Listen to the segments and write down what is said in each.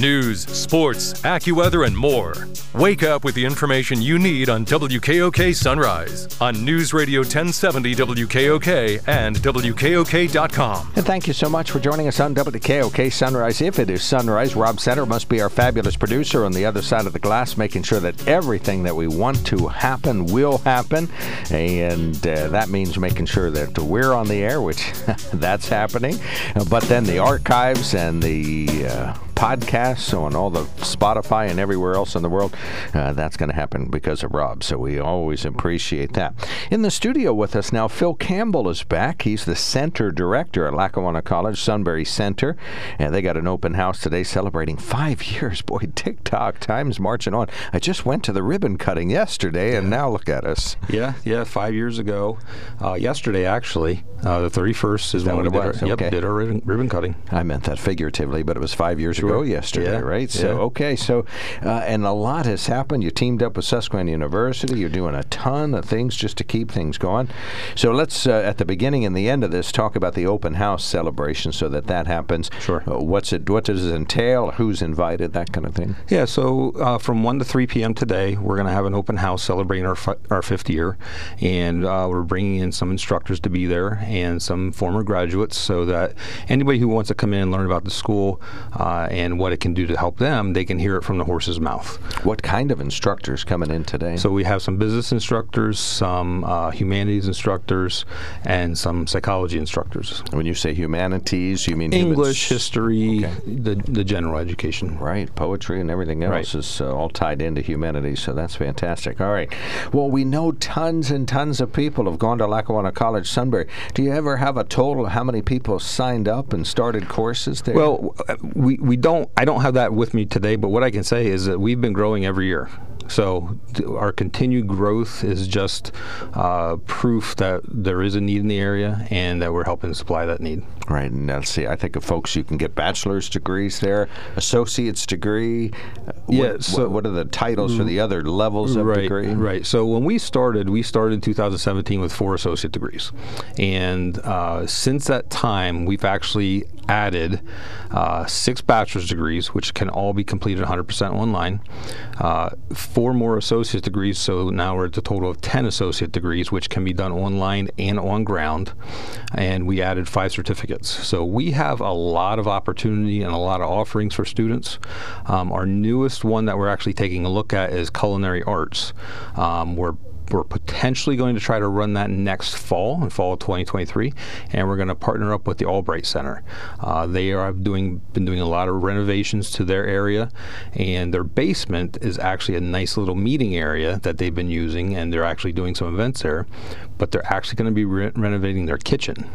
News, sports, AccuWeather, and more. Wake up with the information you need on WKOK Sunrise on News Radio 1070 WKOK and WKOK.com. And thank you so much for joining us on WKOK Sunrise. If it is sunrise, Rob Center must be our fabulous producer on the other side of the glass, making sure that everything that we want to happen will happen. And uh, that means making sure that we're on the air, which that's happening. But then the archives and the uh, podcasts on all the Spotify and everywhere else in the world. Uh, that's going to happen because of Rob. So we always appreciate that. In the studio with us now, Phil Campbell is back. He's the center director at Lackawanna College, Sunbury Center. And they got an open house today celebrating five years. Boy, TikTok, time's marching on. I just went to the ribbon cutting yesterday, and now look at us. Yeah, yeah, five years ago. Uh, yesterday, actually, uh, the 31st is, when we did our, okay. yep, did our ribbon, ribbon, cutting. I meant that figuratively, but it was five years sure. ago yesterday, yeah. right? So, yeah. okay, so, uh, and a lot has happened. You teamed up with Susquehanna University. You're doing a ton of things just to keep things going. So let's, uh, at the beginning and the end of this, talk about the open house celebration so that that happens. Sure. Uh, what's it? What does it entail? Who's invited? That kind of thing. Yeah. So uh, from one to three p.m. today, we're going to have an open house celebrating our fi- our fifth year, and uh, we're bringing in some instructors to be there and some former graduates, so that anybody who wants to come in and learn about the school uh, and what it can do to help them, they can hear it from the horse's mouth. What kind of instructors coming in today? So we have some business instructors, some uh, humanities instructors, and some psychology instructors. When you say humanities, you mean English, humans? history, Okay. the the general education. Right, poetry and everything else Right. is uh, all tied into humanities, so that's fantastic. All right. Well, we know tons and tons of people have gone to Lackawanna College Sunbury. Do you ever have a total of how many people signed up and started courses there? Well, uh, we, we don't. I don't have that with me today, but what I can say is that we've been growing every year. So our continued growth is just uh, proof that there is a need in the area and that we're helping supply that need. right. And let's see. I think of folks you can get bachelor's degrees there, associate's degree. Uh, Yeah, What, so- what, what are the titles for the other levels of right, degree? Right. So when we started, we started in 2017 with four associate degrees, and uh, since that time, we've actually added uh, six bachelor's degrees, which can all be completed 100% online. Uh, four more associate degrees, so now we're at a total of 10 associate degrees, which can be done online and on ground. And we added five certificates. So we have a lot of opportunity and a lot of offerings for students. Um, our newest one that we're actually taking a look at is culinary arts. Um, we're we're potentially going to try to run that next fall, in fall of 2023, and we're going to partner up with the Albright Center. Uh, they are doing been doing a lot of renovations to their area, and their basement is actually a nice little meeting area that they've been using, and they're actually doing some events there. But they're actually going to be re- renovating their kitchen,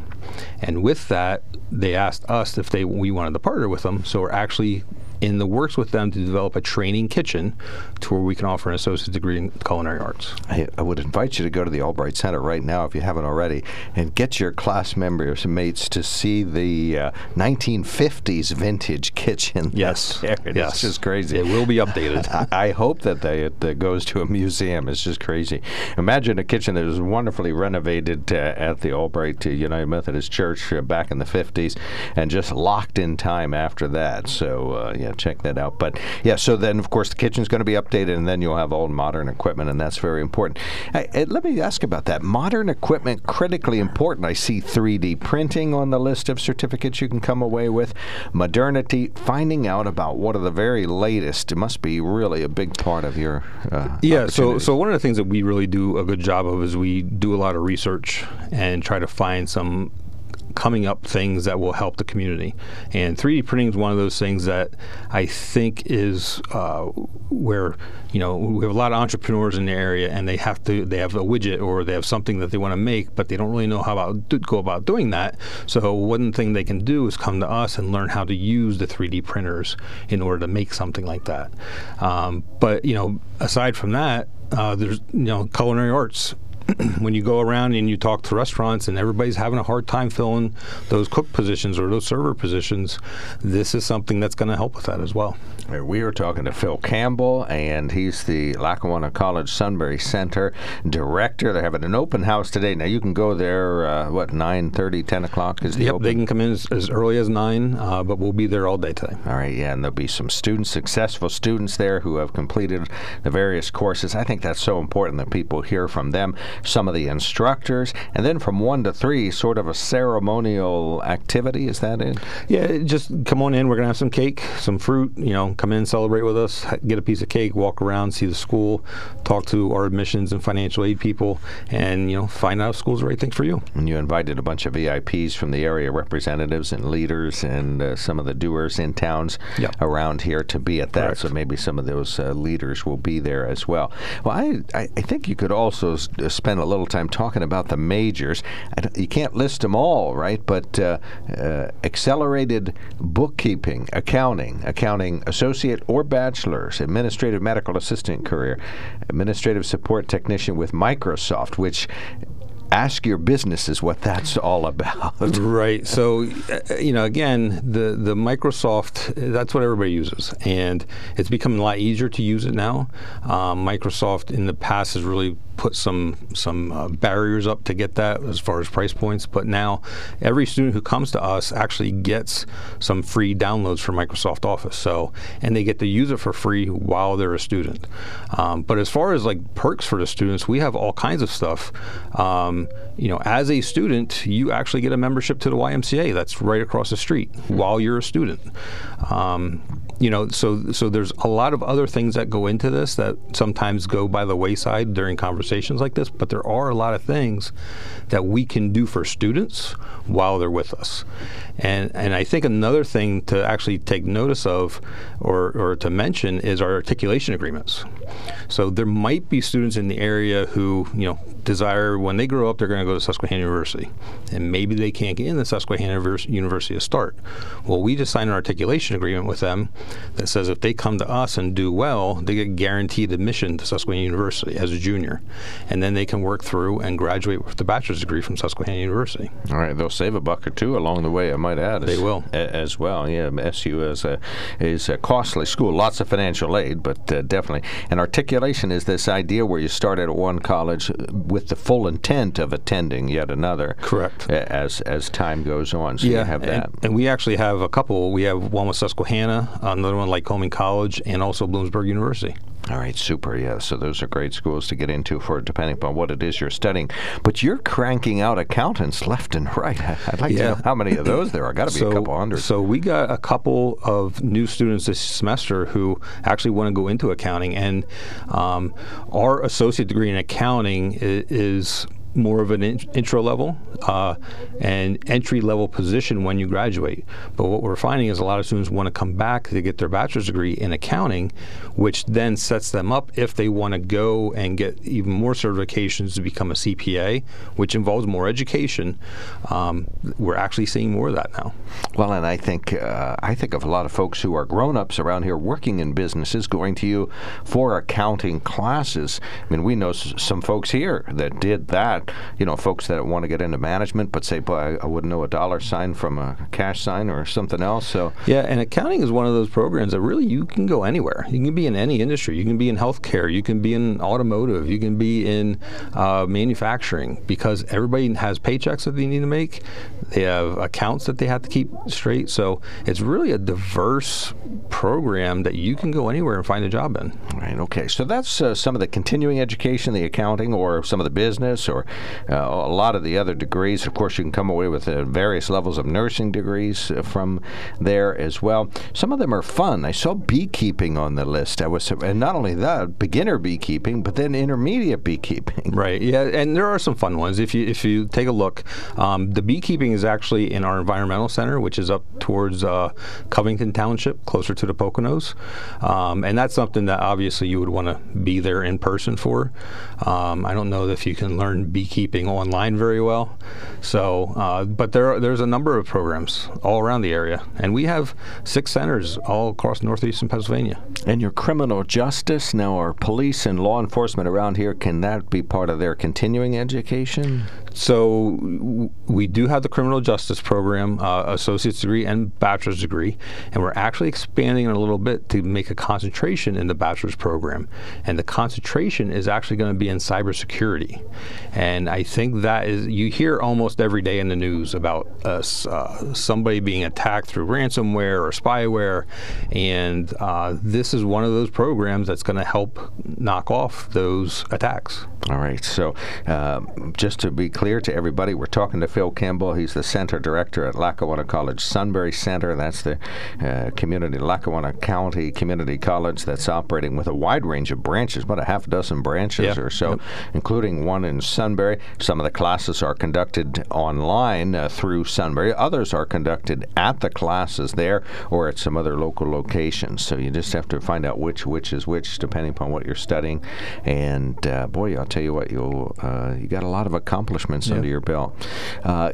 and with that, they asked us if they we wanted to partner with them. So we're actually in the works with them to develop a training kitchen to where we can offer an associate degree in culinary arts. I, I would invite you to go to the Albright Center right now if you haven't already and get your class members and mates to see the uh, 1950s vintage kitchen. Yes. There. It's Yes. just crazy. It will be updated. I, I hope that they, it uh, goes to a museum. It's just crazy. Imagine a kitchen that was wonderfully renovated uh, at the Albright uh, United Methodist Church uh, back in the 50s and just locked in time after that. So, uh, yeah, check that out. But, yeah, so then, of course, the kitchen's going to be updated and then you'll have all modern equipment, and that's very important. Hey, let me ask about that. Modern equipment, critically important. I see 3D printing on the list of certificates you can come away with. Modernity, finding out about what are the very latest. It must be really a big part of your uh, Yeah, so so one of the things that we really do a good job of is we do a lot of research and try to find some coming up things that will help the community. And 3D printing is one of those things that I think is uh, where you know we have a lot of entrepreneurs in the area, and they have to they have a widget or they have something that they want to make, but they don't really know how about go about doing that. So one thing they can do is come to us and learn how to use the 3D printers in order to make something like that. Um, but you know, aside from that, uh, there's you know culinary arts when you go around and you talk to restaurants and everybody's having a hard time filling those cook positions or those server positions, this is something that's going to help with that as well. We are talking to Phil Campbell, and he's the Lackawanna College Sunbury Center director. They're having an open house today. Now you can go there. Uh, what 9:30, 10 o'clock is the yep, open? they can come in as, as early as nine, uh, but we'll be there all day today. All right, yeah, and there'll be some students, successful students there who have completed the various courses. I think that's so important that people hear from them, some of the instructors, and then from one to three, sort of a ceremonial activity. Is that it? Yeah, just come on in. We're gonna have some cake, some fruit. You know, come in, celebrate with us, get a piece of cake, walk around, see the school, talk to our admissions and financial aid people, and you know, find out if school's the right thing for you. And you invited a bunch of VIPs from the area representatives and leaders and uh, some of the doers in towns Yep. around here to be at that. Correct. So maybe some of those uh, leaders will be there as well. Well, I, I, think you could also uh, spend a little time talking about the majors. You can't list them all, right? But uh, uh, accelerated bookkeeping, accounting, accounting associate or bachelor's, administrative medical assistant career, administrative support technician with Microsoft, which ask your business is what that's all about. Right. So, uh, you know, again, the the Microsoft that's what everybody uses, and it's becoming a lot easier to use it now. Um, Microsoft in the past has really put some some uh, barriers up to get that as far as price points, but now every student who comes to us actually gets some free downloads for Microsoft Office. So, and they get to use it for free while they're a student. Um, but as far as like perks for the students, we have all kinds of stuff. Um, you know, as a student, you actually get a membership to the YMCA. That's right across the street while you're a student. Um, you know, so so there's a lot of other things that go into this that sometimes go by the wayside during conversations like this. But there are a lot of things that we can do for students while they're with us. And and I think another thing to actually take notice of or, or to mention is our articulation agreements. So there might be students in the area who, you know, desire when they grow up they're going to go to Susquehanna University. And maybe they can't get in the Susquehanna University to start. Well, we just signed an articulation agreement with them that says if they come to us and do well, they get guaranteed admission to Susquehanna University as a junior. And then they can work through and graduate with a bachelor's degree from Susquehanna University. All right, they'll save a buck or two along the way. Might add. They as, will. as well. Yeah, SU is a is a costly school. Lots of financial aid, but uh, definitely. And articulation is this idea where you start at one college with the full intent of attending yet another. Correct. As as time goes on, so you have that. and we actually have a couple. We have one with Susquehanna, another one like Coleman College, and also Bloomsburg University. All right, super. Yeah, so those are great schools to get into for depending upon what it is you're studying. But you're cranking out accountants left and right. I'd like to know how many of those there are. Got to be so, a couple hundred. So we got a couple of new students this semester who actually want to go into accounting, and um, our associate degree in accounting is. is more of an in- intro level uh, and entry level position when you graduate. But what we're finding is a lot of students want to come back to get their bachelor's degree in accounting, which then sets them up if they want to go and get even more certifications to become a CPA, which involves more education. Um, we're actually seeing more of that now. Well, and I think uh, I think of a lot of folks who are grown-ups around here working in businesses going to you for accounting classes. I mean, we know s- some folks here that did that. You know, folks that want to get into management, but say, "Boy, I, I wouldn't know a dollar sign from a cash sign or something else." So, Yeah, and accounting is one of those programs that really you can go anywhere. You can be in any industry. You can be in healthcare. You can be in automotive. You can be in uh, manufacturing because everybody has paychecks that they need to make. They have accounts that they have to keep straight. So it's really a diverse program that you can go anywhere and find a job in. Right. Okay. So that's uh, some of the continuing education, the accounting, or some of the business, or uh, a lot of the other degrees. Of course, you can come away with uh, various levels of nursing degrees uh, from there as well. Some of them are fun. I saw beekeeping on the list. I was, and not only that, beginner beekeeping, but then intermediate beekeeping. Right. Yeah, and there are some fun ones. If you if you take a look, um, the beekeeping is actually in our environmental center, which is up towards uh, Covington Township, closer to the Poconos. Um, and that's something that obviously you would want to be there in person for. Um, I don't know if you can learn beekeeping online very well. So, uh, but there there's a number of programs all around the area, and we have six centers all across northeastern Pennsylvania. And your criminal justice now, our police and law enforcement around here, can that be part of their continuing education? So w- we do have the criminal justice program, uh, associate's degree and bachelor's degree, and we're actually expanding it a little bit to make a concentration in the bachelor's program. And the concentration is actually going to be in cybersecurity. And I think that is you hear almost every day in the news about us, uh, somebody being attacked through ransomware or spyware, and uh, this is one of those programs that's going to help knock off those attacks. All right. So, uh, just to be clear to everybody, we're talking to Phil Campbell. He's the center director at Lackawanna College Sunbury Center. That's the uh, community, Lackawanna County Community College that's operating with a wide range of branches, about a half dozen branches Yep. or so, Yep. including one in Sunbury. Some of the classes are conducted online uh, through Sunbury. Others are conducted at the classes there or at some other local locations. So you just have to find out which which is which depending upon what you're studying. And uh, boy, I'll tell you what, you'll uh, you got a lot of accomplishments under your belt. Uh,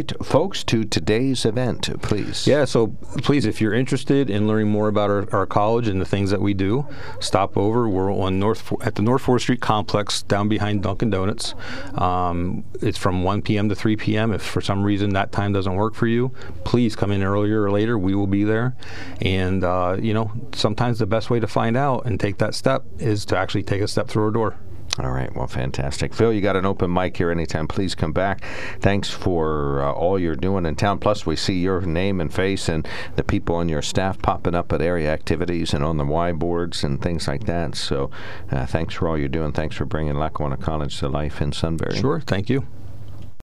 invite folks to today's event, please. Yeah, so please, if you're interested in learning more about our, our college and the things that we do, stop over. We're on North at the North Fourth Street complex, down behind Dunkin' Donuts. Um, it's from 1 p.m. to 3 p.m. If for some reason that time doesn't work for you, please come in earlier or later. We will be there. And uh, you know, sometimes the best way to find out and take that step is to actually take a step through a door. All right, well, fantastic. Phil, you got an open mic here anytime. Please come back. Thanks for uh, all you're doing in town. Plus, we see your name and face and the people on your staff popping up at area activities and on the Y boards and things like that. So, uh, thanks for all you're doing. Thanks for bringing Lackawanna College to life in Sunbury. Sure, thank you.